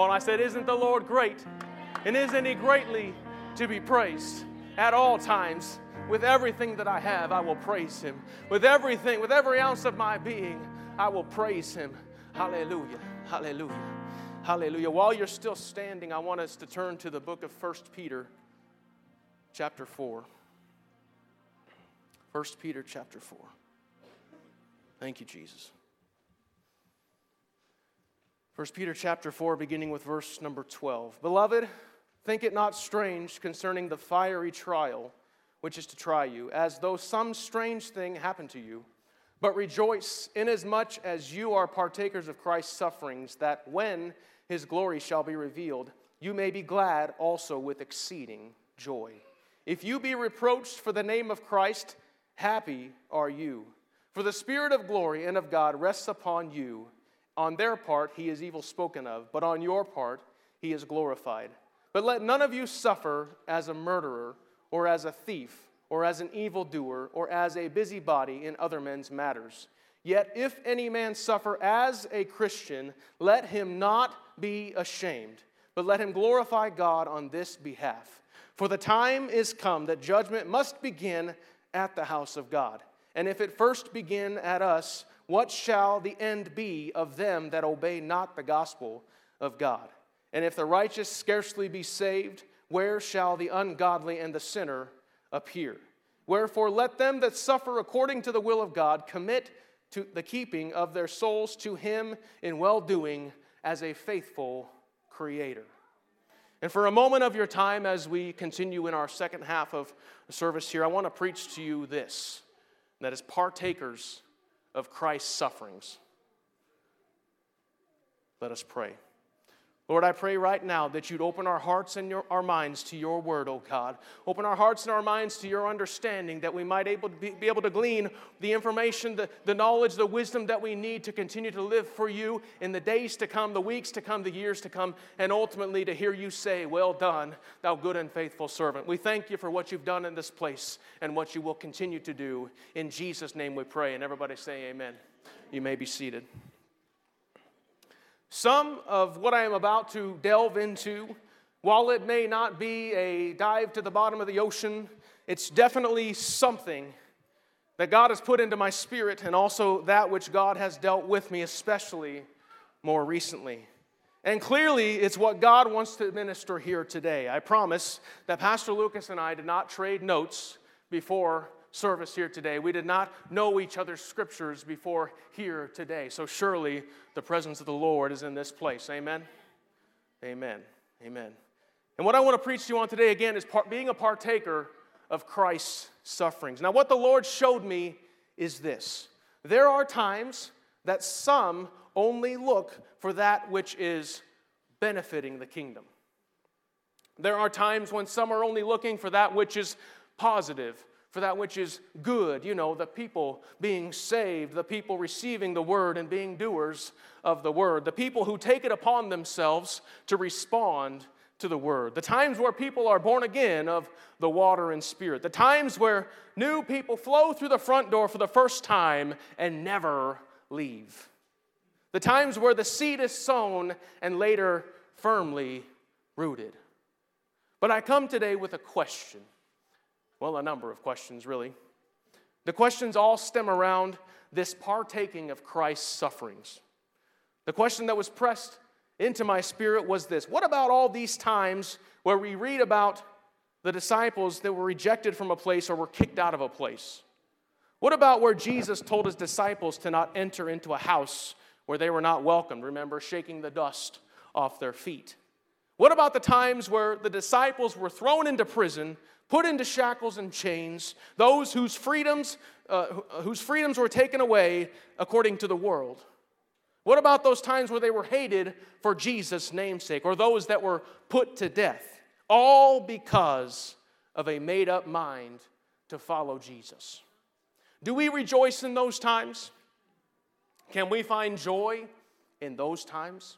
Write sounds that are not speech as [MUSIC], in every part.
On, I said, Isn't the Lord great? And isn't He greatly to be praised at all times? With everything that I have, I will praise Him. With everything, with every ounce of my being, I will praise Him. Hallelujah. Hallelujah. Hallelujah. While you're still standing, I want us to turn to the book of 1 Peter, chapter 4. 1 Peter, chapter 4. Thank you, Jesus. 1 Peter chapter 4, beginning with verse number 12. Beloved, think it not strange concerning the fiery trial which is to try you, as though some strange thing happened to you. But rejoice inasmuch as you are partakers of Christ's sufferings, that when his glory shall be revealed, you may be glad also with exceeding joy. If you be reproached for the name of Christ, happy are you. For the Spirit of glory and of God rests upon you. On their part, he is evil spoken of, but on your part, he is glorified. But let none of you suffer as a murderer, or as a thief, or as an evildoer, or as a busybody in other men's matters. Yet if any man suffer as a Christian, let him not be ashamed, but let him glorify God on this behalf. For the time is come that judgment must begin at the house of God. And if it first begin at us, what shall the end be of them that obey not the gospel of God? And if the righteous scarcely be saved, where shall the ungodly and the sinner appear? Wherefore, let them that suffer according to the will of God commit to the keeping of their souls to Him in well doing as a faithful Creator. And for a moment of your time, as we continue in our second half of the service here, I want to preach to you this that as partakers of Christ's sufferings. Let us pray. Lord, I pray right now that you'd open our hearts and your, our minds to your word, oh God. Open our hearts and our minds to your understanding that we might able be, be able to glean the information, the, the knowledge, the wisdom that we need to continue to live for you in the days to come, the weeks to come, the years to come, and ultimately to hear you say, Well done, thou good and faithful servant. We thank you for what you've done in this place and what you will continue to do. In Jesus' name we pray. And everybody say, Amen. You may be seated. Some of what I am about to delve into, while it may not be a dive to the bottom of the ocean, it's definitely something that God has put into my spirit and also that which God has dealt with me, especially more recently. And clearly, it's what God wants to minister here today. I promise that Pastor Lucas and I did not trade notes before service here today. We did not know each other's scriptures before here today. So surely the presence of the Lord is in this place. Amen. Amen. Amen. And what I want to preach to you on today again is part, being a partaker of Christ's sufferings. Now, what the Lord showed me is this there are times that some only look for that which is benefiting the kingdom. There are times when some are only looking for that which is positive, for that which is good, you know, the people being saved, the people receiving the word and being doers of the word, the people who take it upon themselves to respond to the word, the times where people are born again of the water and spirit, the times where new people flow through the front door for the first time and never leave, the times where the seed is sown and later firmly rooted. But I come today with a question. Well, a number of questions, really. The questions all stem around this partaking of Christ's sufferings. The question that was pressed into my spirit was this What about all these times where we read about the disciples that were rejected from a place or were kicked out of a place? What about where Jesus told his disciples to not enter into a house where they were not welcomed? Remember, shaking the dust off their feet. What about the times where the disciples were thrown into prison put into shackles and chains, those whose freedoms, uh, whose freedoms were taken away according to the world? What about those times where they were hated for Jesus' namesake, or those that were put to death? All because of a made up mind to follow Jesus. Do we rejoice in those times? Can we find joy in those times?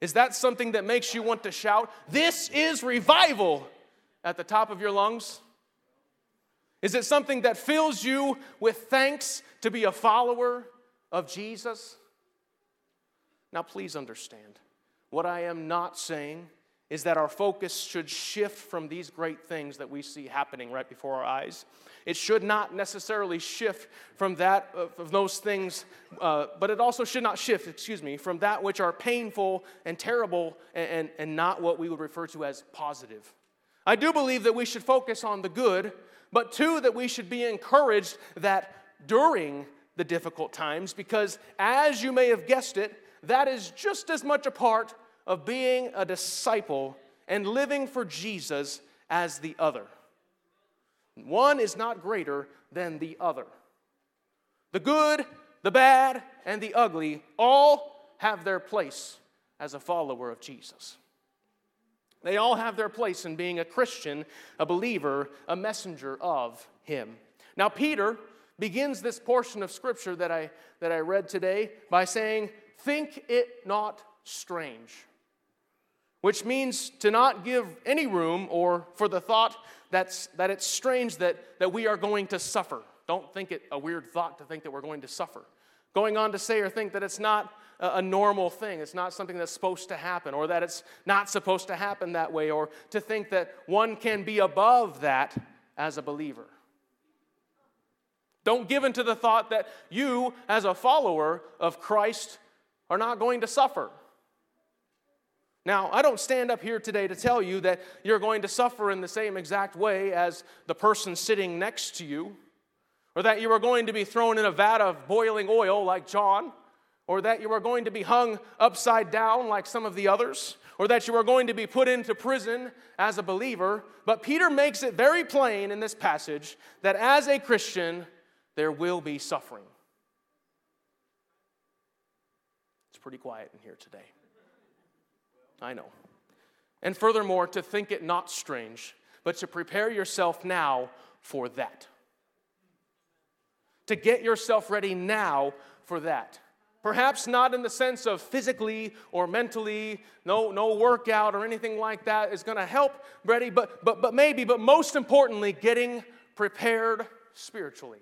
Is that something that makes you want to shout, This is revival? At the top of your lungs? Is it something that fills you with thanks to be a follower of Jesus? Now, please understand. What I am not saying is that our focus should shift from these great things that we see happening right before our eyes. It should not necessarily shift from that of those things, uh, but it also should not shift, excuse me, from that which are painful and terrible and, and, and not what we would refer to as positive. I do believe that we should focus on the good, but two, that we should be encouraged that during the difficult times, because as you may have guessed it, that is just as much a part of being a disciple and living for Jesus as the other. One is not greater than the other. The good, the bad, and the ugly all have their place as a follower of Jesus. They all have their place in being a Christian, a believer, a messenger of Him. Now, Peter begins this portion of Scripture that I, that I read today by saying, Think it not strange which means to not give any room or for the thought that's, that it's strange that, that we are going to suffer. Don't think it a weird thought to think that we're going to suffer. Going on to say or think that it's not a, normal thing, it's not something that's supposed to happen, or that it's not supposed to happen that way, or to think that one can be above that as a believer. Don't give into the thought that you, as a follower of Christ, are not going to suffer. Now, I don't stand up here today to tell you that you're going to suffer in the same exact way as the person sitting next to you, or that you are going to be thrown in a vat of boiling oil like John, or that you are going to be hung upside down like some of the others, or that you are going to be put into prison as a believer. But Peter makes it very plain in this passage that as a Christian, there will be suffering. It's pretty quiet in here today. I know. And furthermore, to think it not strange, but to prepare yourself now for that. To get yourself ready now for that. Perhaps not in the sense of physically or mentally, no, no workout or anything like that is going to help ready, but, but, but maybe, but most importantly, getting prepared spiritually.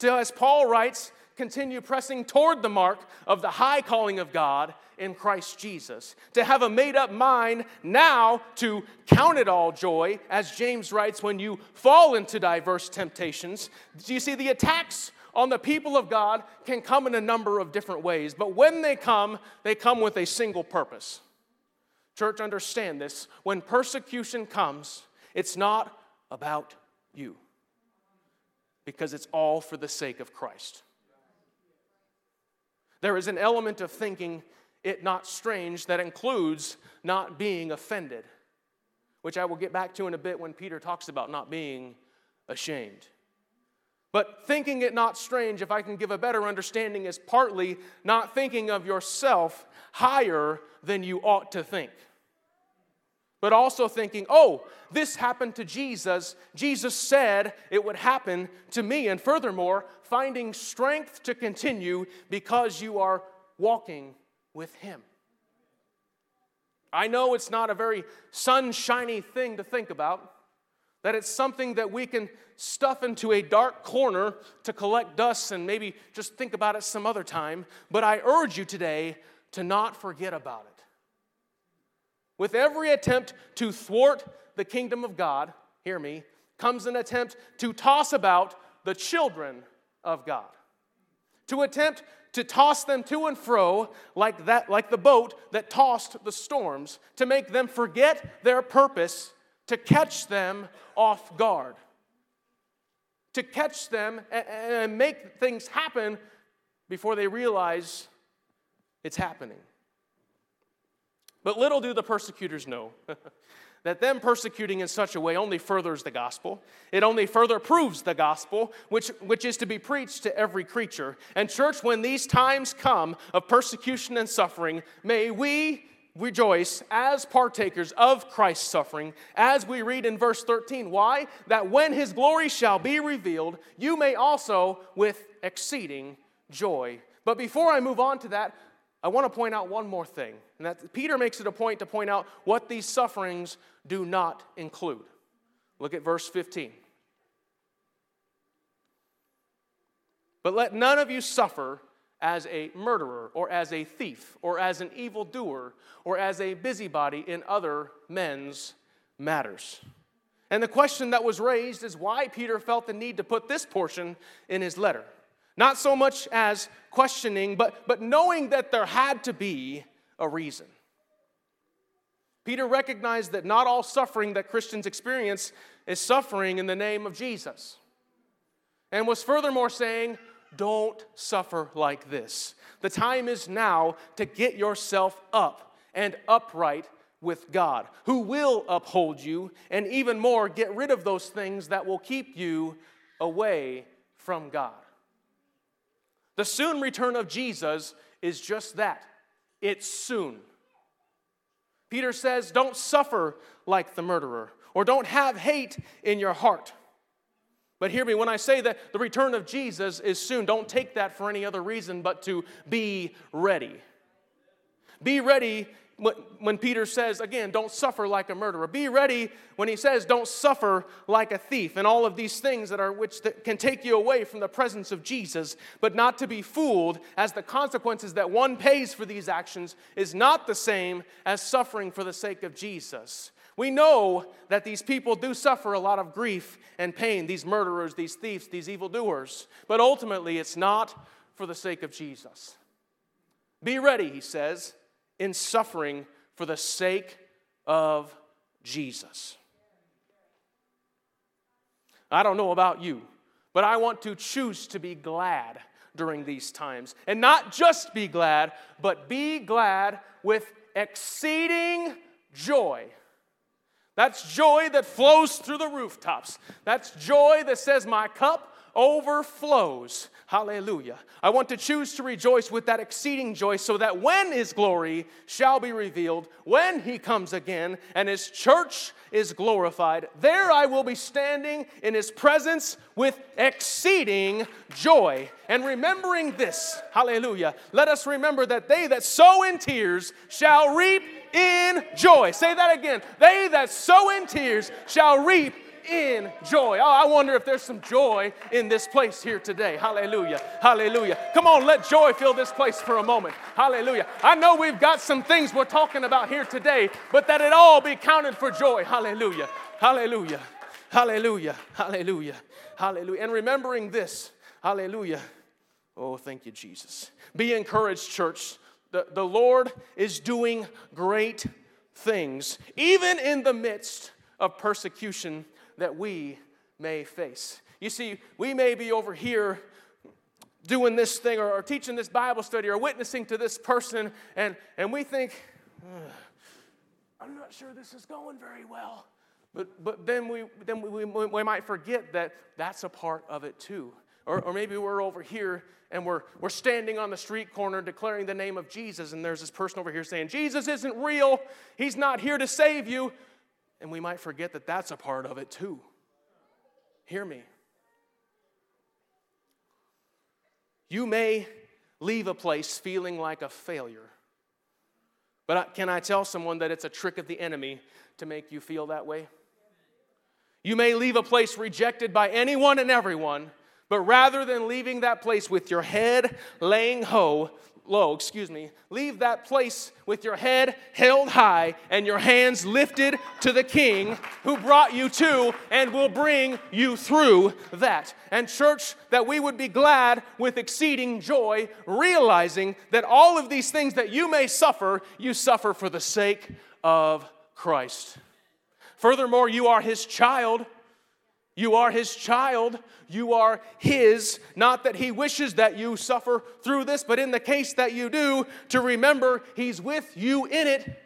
To, as Paul writes, continue pressing toward the mark of the high calling of God in Christ Jesus. To have a made up mind now to count it all joy, as James writes, when you fall into diverse temptations. Do you see the attacks? On the people of God can come in a number of different ways, but when they come, they come with a single purpose. Church, understand this. When persecution comes, it's not about you, because it's all for the sake of Christ. There is an element of thinking it not strange that includes not being offended, which I will get back to in a bit when Peter talks about not being ashamed. But thinking it not strange, if I can give a better understanding, is partly not thinking of yourself higher than you ought to think. But also thinking, oh, this happened to Jesus. Jesus said it would happen to me. And furthermore, finding strength to continue because you are walking with Him. I know it's not a very sunshiny thing to think about, that it's something that we can stuff into a dark corner to collect dust and maybe just think about it some other time, but I urge you today to not forget about it. With every attempt to thwart the kingdom of God, hear me, comes an attempt to toss about the children of God. To attempt to toss them to and fro like that like the boat that tossed the storms to make them forget their purpose to catch them off guard. To catch them and make things happen before they realize it's happening but little do the persecutors know [LAUGHS] that them persecuting in such a way only furthers the gospel. It only further proves the gospel, which, which is to be preached to every creature. And, church, when these times come of persecution and suffering, may we rejoice as partakers of Christ's suffering, as we read in verse 13. Why? That when his glory shall be revealed, you may also with exceeding joy. But before I move on to that, I want to point out one more thing. And that Peter makes it a point to point out what these sufferings do not include. Look at verse 15. But let none of you suffer as a murderer or as a thief or as an evildoer or as a busybody in other men's matters. And the question that was raised is why Peter felt the need to put this portion in his letter. Not so much as questioning, but, but knowing that there had to be a reason. Peter recognized that not all suffering that Christians experience is suffering in the name of Jesus. And was furthermore saying, don't suffer like this. The time is now to get yourself up and upright with God, who will uphold you, and even more, get rid of those things that will keep you away from God. The soon return of Jesus is just that it's soon. Peter says, Don't suffer like the murderer, or don't have hate in your heart. But hear me, when I say that the return of Jesus is soon, don't take that for any other reason but to be ready. Be ready when Peter says, again, don't suffer like a murderer. Be ready when he says, don't suffer like a thief, and all of these things that are which that can take you away from the presence of Jesus, but not to be fooled, as the consequences that one pays for these actions is not the same as suffering for the sake of Jesus. We know that these people do suffer a lot of grief and pain, these murderers, these thieves, these evildoers, but ultimately it's not for the sake of Jesus. Be ready, he says in suffering for the sake of Jesus. I don't know about you, but I want to choose to be glad during these times. And not just be glad, but be glad with exceeding joy. That's joy that flows through the rooftops. That's joy that says, My cup overflows. Hallelujah. I want to choose to rejoice with that exceeding joy so that when his glory shall be revealed, when he comes again and his church is glorified, there I will be standing in his presence with exceeding joy. And remembering this, hallelujah, let us remember that they that sow in tears shall reap in joy. Say that again. They that sow in tears shall reap in joy. Oh, I wonder if there's some joy in this place here today. Hallelujah. Hallelujah. Come on, let joy fill this place for a moment. Hallelujah. I know we've got some things we're talking about here today, but that it all be counted for joy. Hallelujah. Hallelujah. Hallelujah. Hallelujah. Hallelujah. And remembering this, hallelujah. Oh, thank you, Jesus. Be encouraged, church. The, the Lord is doing great things, even in the midst of persecution that we may face. You see, we may be over here doing this thing or, or teaching this Bible study or witnessing to this person, and, and we think, I'm not sure this is going very well. But, but then, we, then we, we, we might forget that that's a part of it too. Or, or maybe we're over here and we're, we're standing on the street corner declaring the name of Jesus, and there's this person over here saying, Jesus isn't real, He's not here to save you. And we might forget that that's a part of it too. Hear me. You may leave a place feeling like a failure. But can I tell someone that it's a trick of the enemy to make you feel that way? You may leave a place rejected by anyone and everyone, but rather than leaving that place with your head laying ho, low, excuse me, leave that place with your head held high and your hands lifted to the King who brought you to and will bring you through that. And, church, that we would be glad with exceeding joy, realizing that all of these things that you may suffer, you suffer for the sake of Christ. Furthermore, you are His child. You are his child. You are his. Not that he wishes that you suffer through this, but in the case that you do, to remember he's with you in it.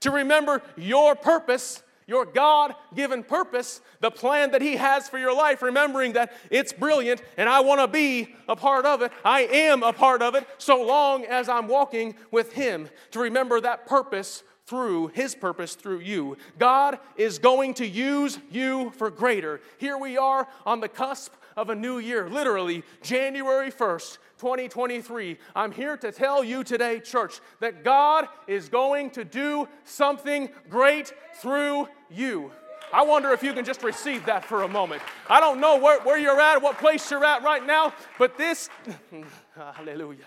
To remember your purpose, your God given purpose, the plan that he has for your life, remembering that it's brilliant and I want to be a part of it. I am a part of it so long as I'm walking with him. To remember that purpose through his purpose through you. God is going to use you for greater. Here we are on the cusp of a new year, literally January 1st. 2023. I'm here to tell you today, church, that God is going to do something great through you. I wonder if you can just receive that for a moment. I don't know where, where you're at, what place you're at right now, but this, [LAUGHS] Hallelujah.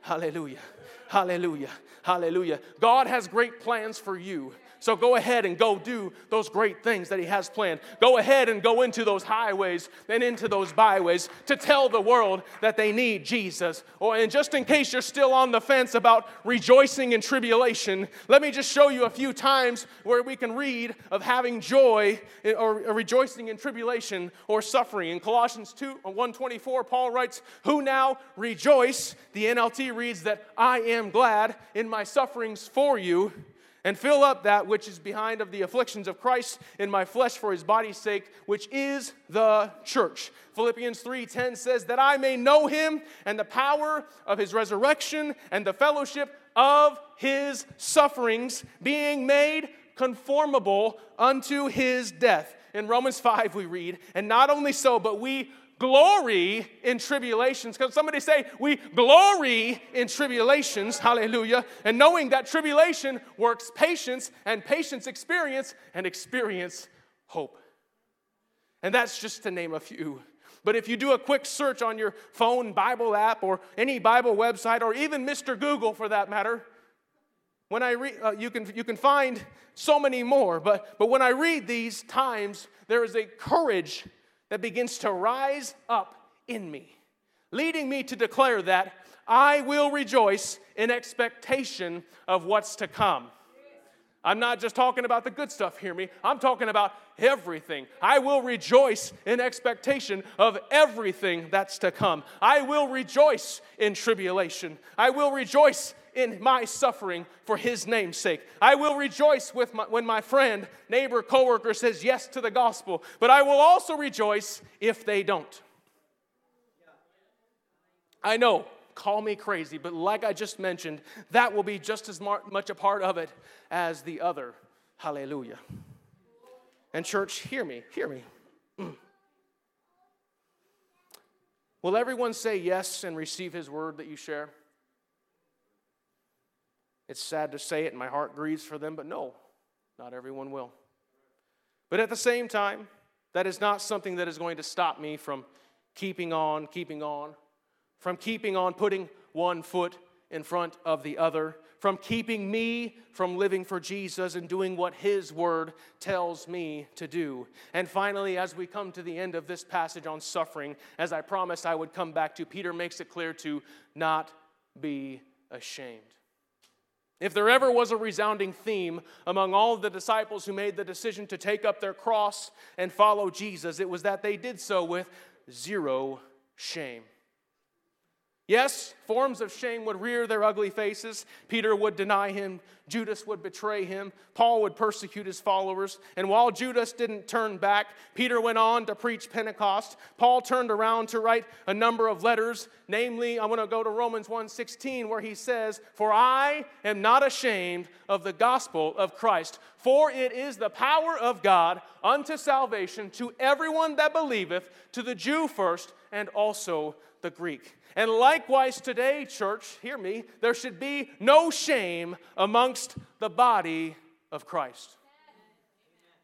Hallelujah. Hallelujah. Hallelujah. God has great plans for you. So go ahead and go do those great things that He has planned. Go ahead and go into those highways and into those byways to tell the world that they need Jesus. And just in case you're still on the fence about rejoicing in tribulation, let me just show you a few times where we can read of having joy or rejoicing in tribulation or suffering. In Colossians 2 uh, 124, Paul writes, Who now rejoice, the NLT reads that I am glad in my sufferings for you and fill up that which is behind of the afflictions of Christ in my flesh for his body's sake, which is the church. Philippians 3:10 says that I may know him and the power of his resurrection and the fellowship of his sufferings, being made conformable unto his death. In Romans 5 we read, and not only so, but we glory in tribulations. Because somebody say, we glory in tribulations, hallelujah, and knowing that tribulation works patience, and patience experience, and experience hope. And that's just to name a few. But if you do a quick search on your phone Bible app or any Bible website or even Mr. Google for that matter, when I read, uh, you, can, you can find so many more. But, but when I read these times, there is a courage that begins to rise up in me, leading me to declare that I will rejoice in expectation of what's to come. I'm not just talking about the good stuff, hear me. I'm talking about everything. I will rejoice in expectation of everything that's to come. I will rejoice in tribulation. I will rejoice in my suffering for his name's sake. I will rejoice with my, when my friend, neighbor, coworker says yes to the gospel, but I will also rejoice if they don't. I know, call me crazy, but like I just mentioned, that will be just as much a part of it as the other. Hallelujah. And, church, hear me, hear me. Will everyone say yes and receive his word that you share? It's sad to say it, and my heart grieves for them, but no, not everyone will. But at the same time, that is not something that is going to stop me from keeping on, keeping on, from keeping on putting one foot in front of the other, from keeping me from living for Jesus and doing what His Word tells me to do. And finally, as we come to the end of this passage on suffering, as I promised I would come back to, Peter makes it clear to not be ashamed. If there ever was a resounding theme among all the disciples who made the decision to take up their cross and follow Jesus, it was that they did so with zero shame. Yes, forms of shame would rear their ugly faces. Peter would deny him. Judas would betray him. Paul would persecute his followers. And while Judas didn't turn back, Peter went on to preach Pentecost. Paul turned around to write a number of letters. Namely, I'm going to go to Romans 1:16 where he says, "For I am not ashamed of the gospel of Christ, for it is the power of God unto salvation to everyone that believeth, to the Jew first, and also the Greek." And likewise today, church, hear me, there should be no shame amongst the body of Christ.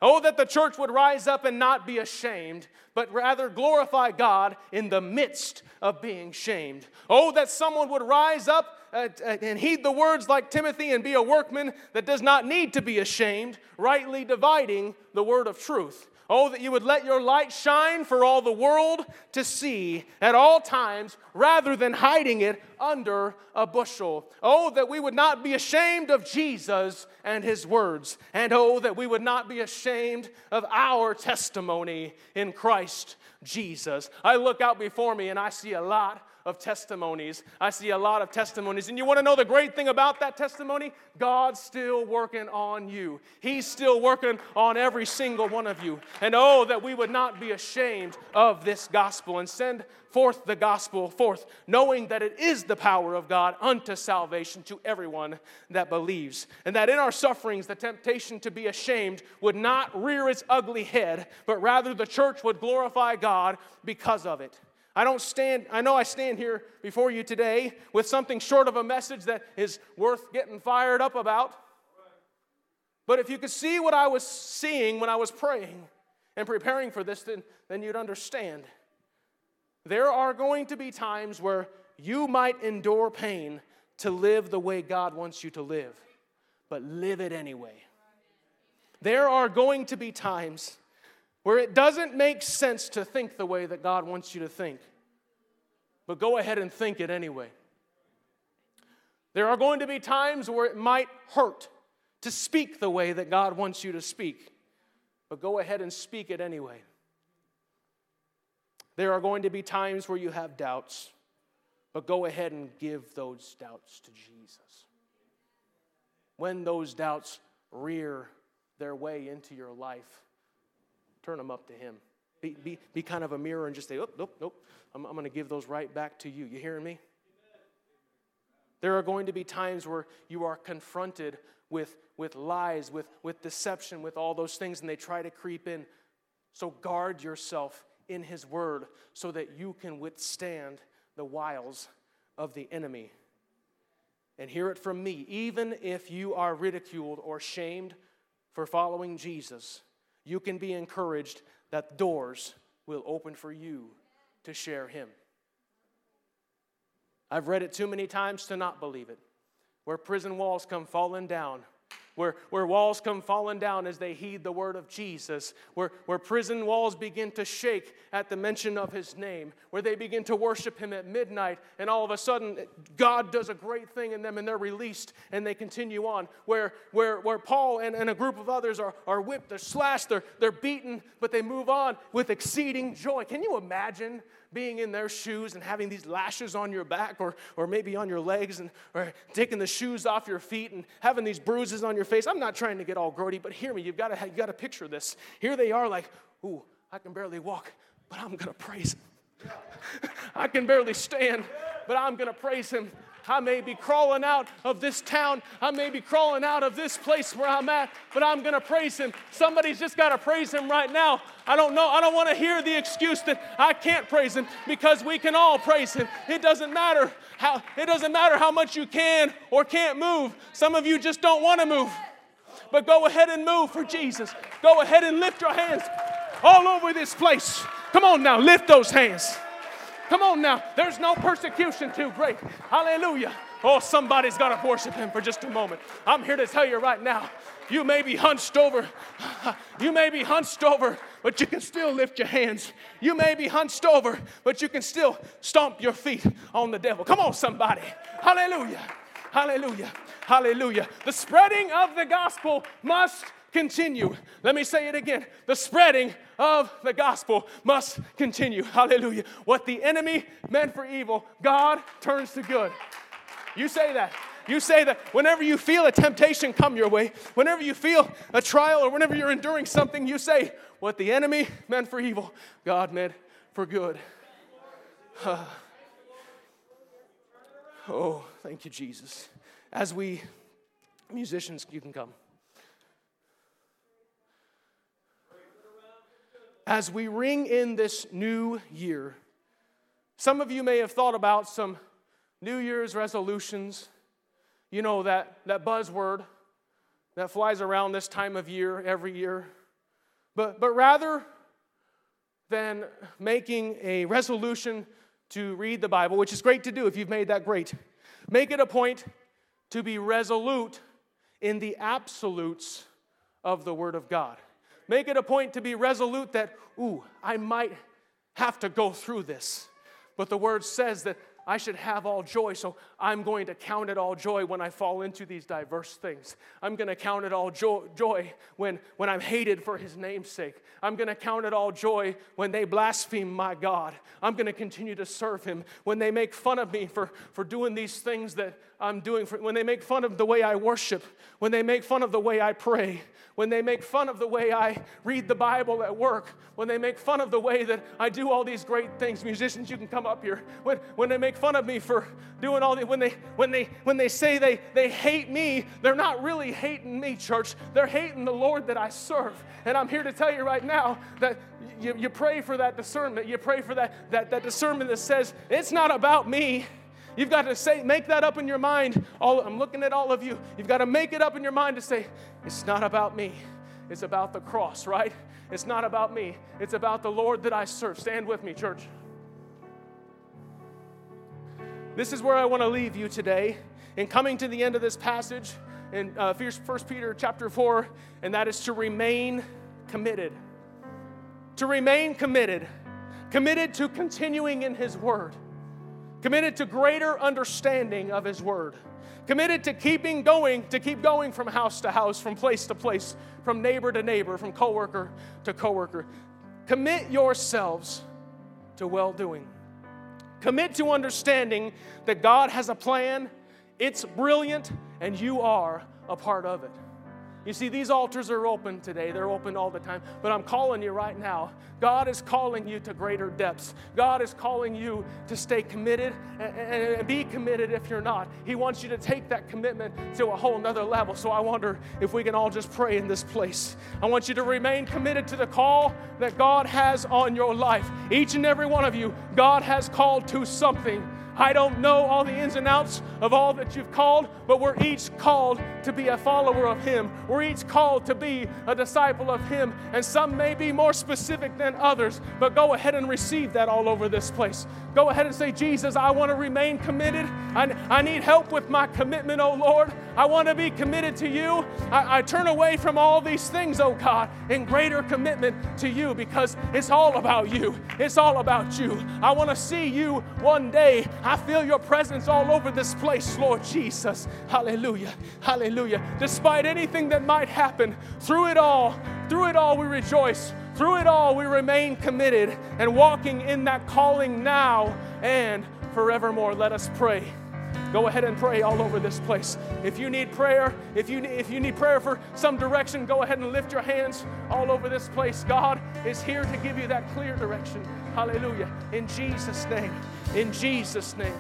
Oh, that the church would rise up and not be ashamed, but rather glorify God in the midst of being shamed. Oh, that someone would rise up uh, uh, and heed the words like Timothy and be a workman that does not need to be ashamed, rightly dividing the word of truth. Oh, that you would let your light shine for all the world to see at all times rather than hiding it under a bushel. Oh, that we would not be ashamed of Jesus and his words. And oh, that we would not be ashamed of our testimony in Christ Jesus. I look out before me and I see a lot of testimonies. I see a lot of testimonies. And you want to know the great thing about that testimony? God's still working on you. He's still working on every single one of you. And oh, that we would not be ashamed of this gospel and send forth the gospel forth, knowing that it is the power of God unto salvation to everyone that believes. And that in our sufferings, the temptation to be ashamed would not rear its ugly head, but rather the church would glorify God because of it. I don't stand, I know I stand here before you today with something short of a message that is worth getting fired up about. But if you could see what I was seeing when I was praying and preparing for this, then, then you'd understand. There are going to be times where you might endure pain to live the way God wants you to live, but live it anyway. There are going to be times where it doesn't make sense to think the way that God wants you to think, but go ahead and think it anyway. There are going to be times where it might hurt to speak the way that God wants you to speak, but go ahead and speak it anyway. There are going to be times where you have doubts, but go ahead and give those doubts to Jesus. When those doubts rear their way into your life, turn them up to Him. Be, be, be kind of a mirror and just say, oh, nope, nope, I'm, I'm going to give those right back to you. You hearing me? There are going to be times where you are confronted with, with lies, with, with deception, with all those things, and they try to creep in. So guard yourself in His Word so that you can withstand the wiles of the enemy. And hear it from me even if you are ridiculed or shamed for following Jesus, you can be encouraged that doors will open for you to share Him. I've read it too many times to not believe it. Where prison walls come falling down, where, where walls come falling down as they heed the word of Jesus, where, where prison walls begin to shake at the mention of his name, where they begin to worship him at midnight, and all of a sudden God does a great thing in them and they're released and they continue on, where, where, where Paul and, and a group of others are, are whipped, they're slashed, they're, they're beaten, but they move on with exceeding joy. Can you imagine being in their shoes and having these lashes on your back or, or maybe on your legs and or taking the shoes off your feet and having these bruises on your face. I'm not trying to get all grody, but hear me. You've got to, you've got to picture this. Here they are like, ooh, I can barely walk, but I'm going to praise him. [LAUGHS] I can barely stand, but I'm going to praise him. I may be crawling out of this town. I may be crawling out of this place where I'm at, but I'm going to praise Him. Somebody's just got to praise Him right now. I don't know. I don't want to hear the excuse that I can't praise Him because we can all praise Him. It doesn't matter how, it doesn't matter how much you can or can't move. Some of you just don't want to move. But go ahead and move for Jesus. Go ahead and lift your hands all over this place. Come on now, lift those hands. Come on now. There's no persecution too great. Hallelujah. Oh, somebody's got to worship him for just a moment. I'm here to tell you right now. You may be hunched over. [LAUGHS] You may be hunched over, but you can still lift your hands. You may be hunched over, but you can still stomp your feet on the devil. Come on, somebody. Hallelujah. Hallelujah. Hallelujah. The spreading of the gospel must continue. Let me say it again. The spreading of the gospel must continue. Hallelujah. What the enemy meant for evil, God turns to good. You say that. You say that whenever you feel a temptation come your way, whenever you feel a trial or whenever you're enduring something, you say, What the enemy meant for evil, God meant for good. [SIGHS] oh, thank you, Jesus. As we, musicians, you can come. as we ring in this new year, some of you may have thought about some New Year's resolutions. You know, that, that buzzword that flies around this time of year every year. But, but rather than making a resolution to read the Bible, which is great to do if you've made that great, make it a point to be resolute in the absolutes of the Word of God. Make it a point to be resolute that, ooh, I might have to go through this. But the word says that I should have all joy, so I'm going to count it all joy when I fall into these diverse things. I'm going to count it all jo- joy when, when I'm hated for his name's sake. I'm going to count it all joy when they blaspheme my God. I'm going to continue to serve him. When they make fun of me for, for doing these things that I'm doing, for, when they make fun of the way I worship, when they make fun of the way I pray, when they make fun of the way I read the Bible at work, when they make fun of the way that I do all these great things. Musicians, you can come up here. When, when they make fun of me for doing all the, when they, when they, when they say they, they hate me, they're not really hating me, church. They're hating the Lord that I serve. And I'm here to tell you right now that you, you pray for that discernment. You pray for that, that, that discernment that says, it's not about me. You've got to say, make that up in your mind. All, I'm looking at all of you. You've got to make it up in your mind to say, it's not about me. It's about the cross, right? It's not about me. It's about the Lord that I serve. Stand with me, church. This is where I want to leave you today. In coming to the end of this passage in uh, 1 Peter chapter 4, and that is to remain committed. To remain committed. Committed to continuing in His Word. Committed to greater understanding of His Word. Committed to keeping going, to keep going from house to house, from place to place, from neighbor to neighbor, from coworker to coworker. Commit yourselves to well doing. Commit to understanding that God has a plan, it's brilliant, and you are a part of it. You see, these altars are open today. They're open all the time. But I'm calling you right now. God is calling you to greater depths. God is calling you to stay committed and, be committed if you're not. He wants you to take that commitment to a whole nother level. So I wonder if we can all just pray in this place. I want you to remain committed to the call that God has on your life. Each and every one of you, God has called to something. I don't know all the ins and outs of all that you've called, but we're each called to be a follower of Him. We're each called to be a disciple of Him. And some may be more specific than others, but go ahead and receive that all over this place. Go ahead and say, Jesus, I want to remain committed. I, I need help with my commitment, oh Lord. I want to be committed to you. I, I turn away from all these things, oh God, in greater commitment to you because it's all about you. It's all about you. I want to see you one day. I feel your presence all over this place, Lord Jesus. Hallelujah. Hallelujah. Hallelujah. Despite anything that might happen, through it all, through it all, we rejoice. Through it all, we remain committed and walking in that calling now and forevermore. Let us pray. Go ahead and pray all over this place. If you need prayer, if you, if you need prayer for some direction, go ahead and lift your hands all over this place. God is here to give you that clear direction. Hallelujah. In Jesus' name. In Jesus' name.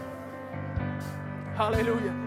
Hallelujah.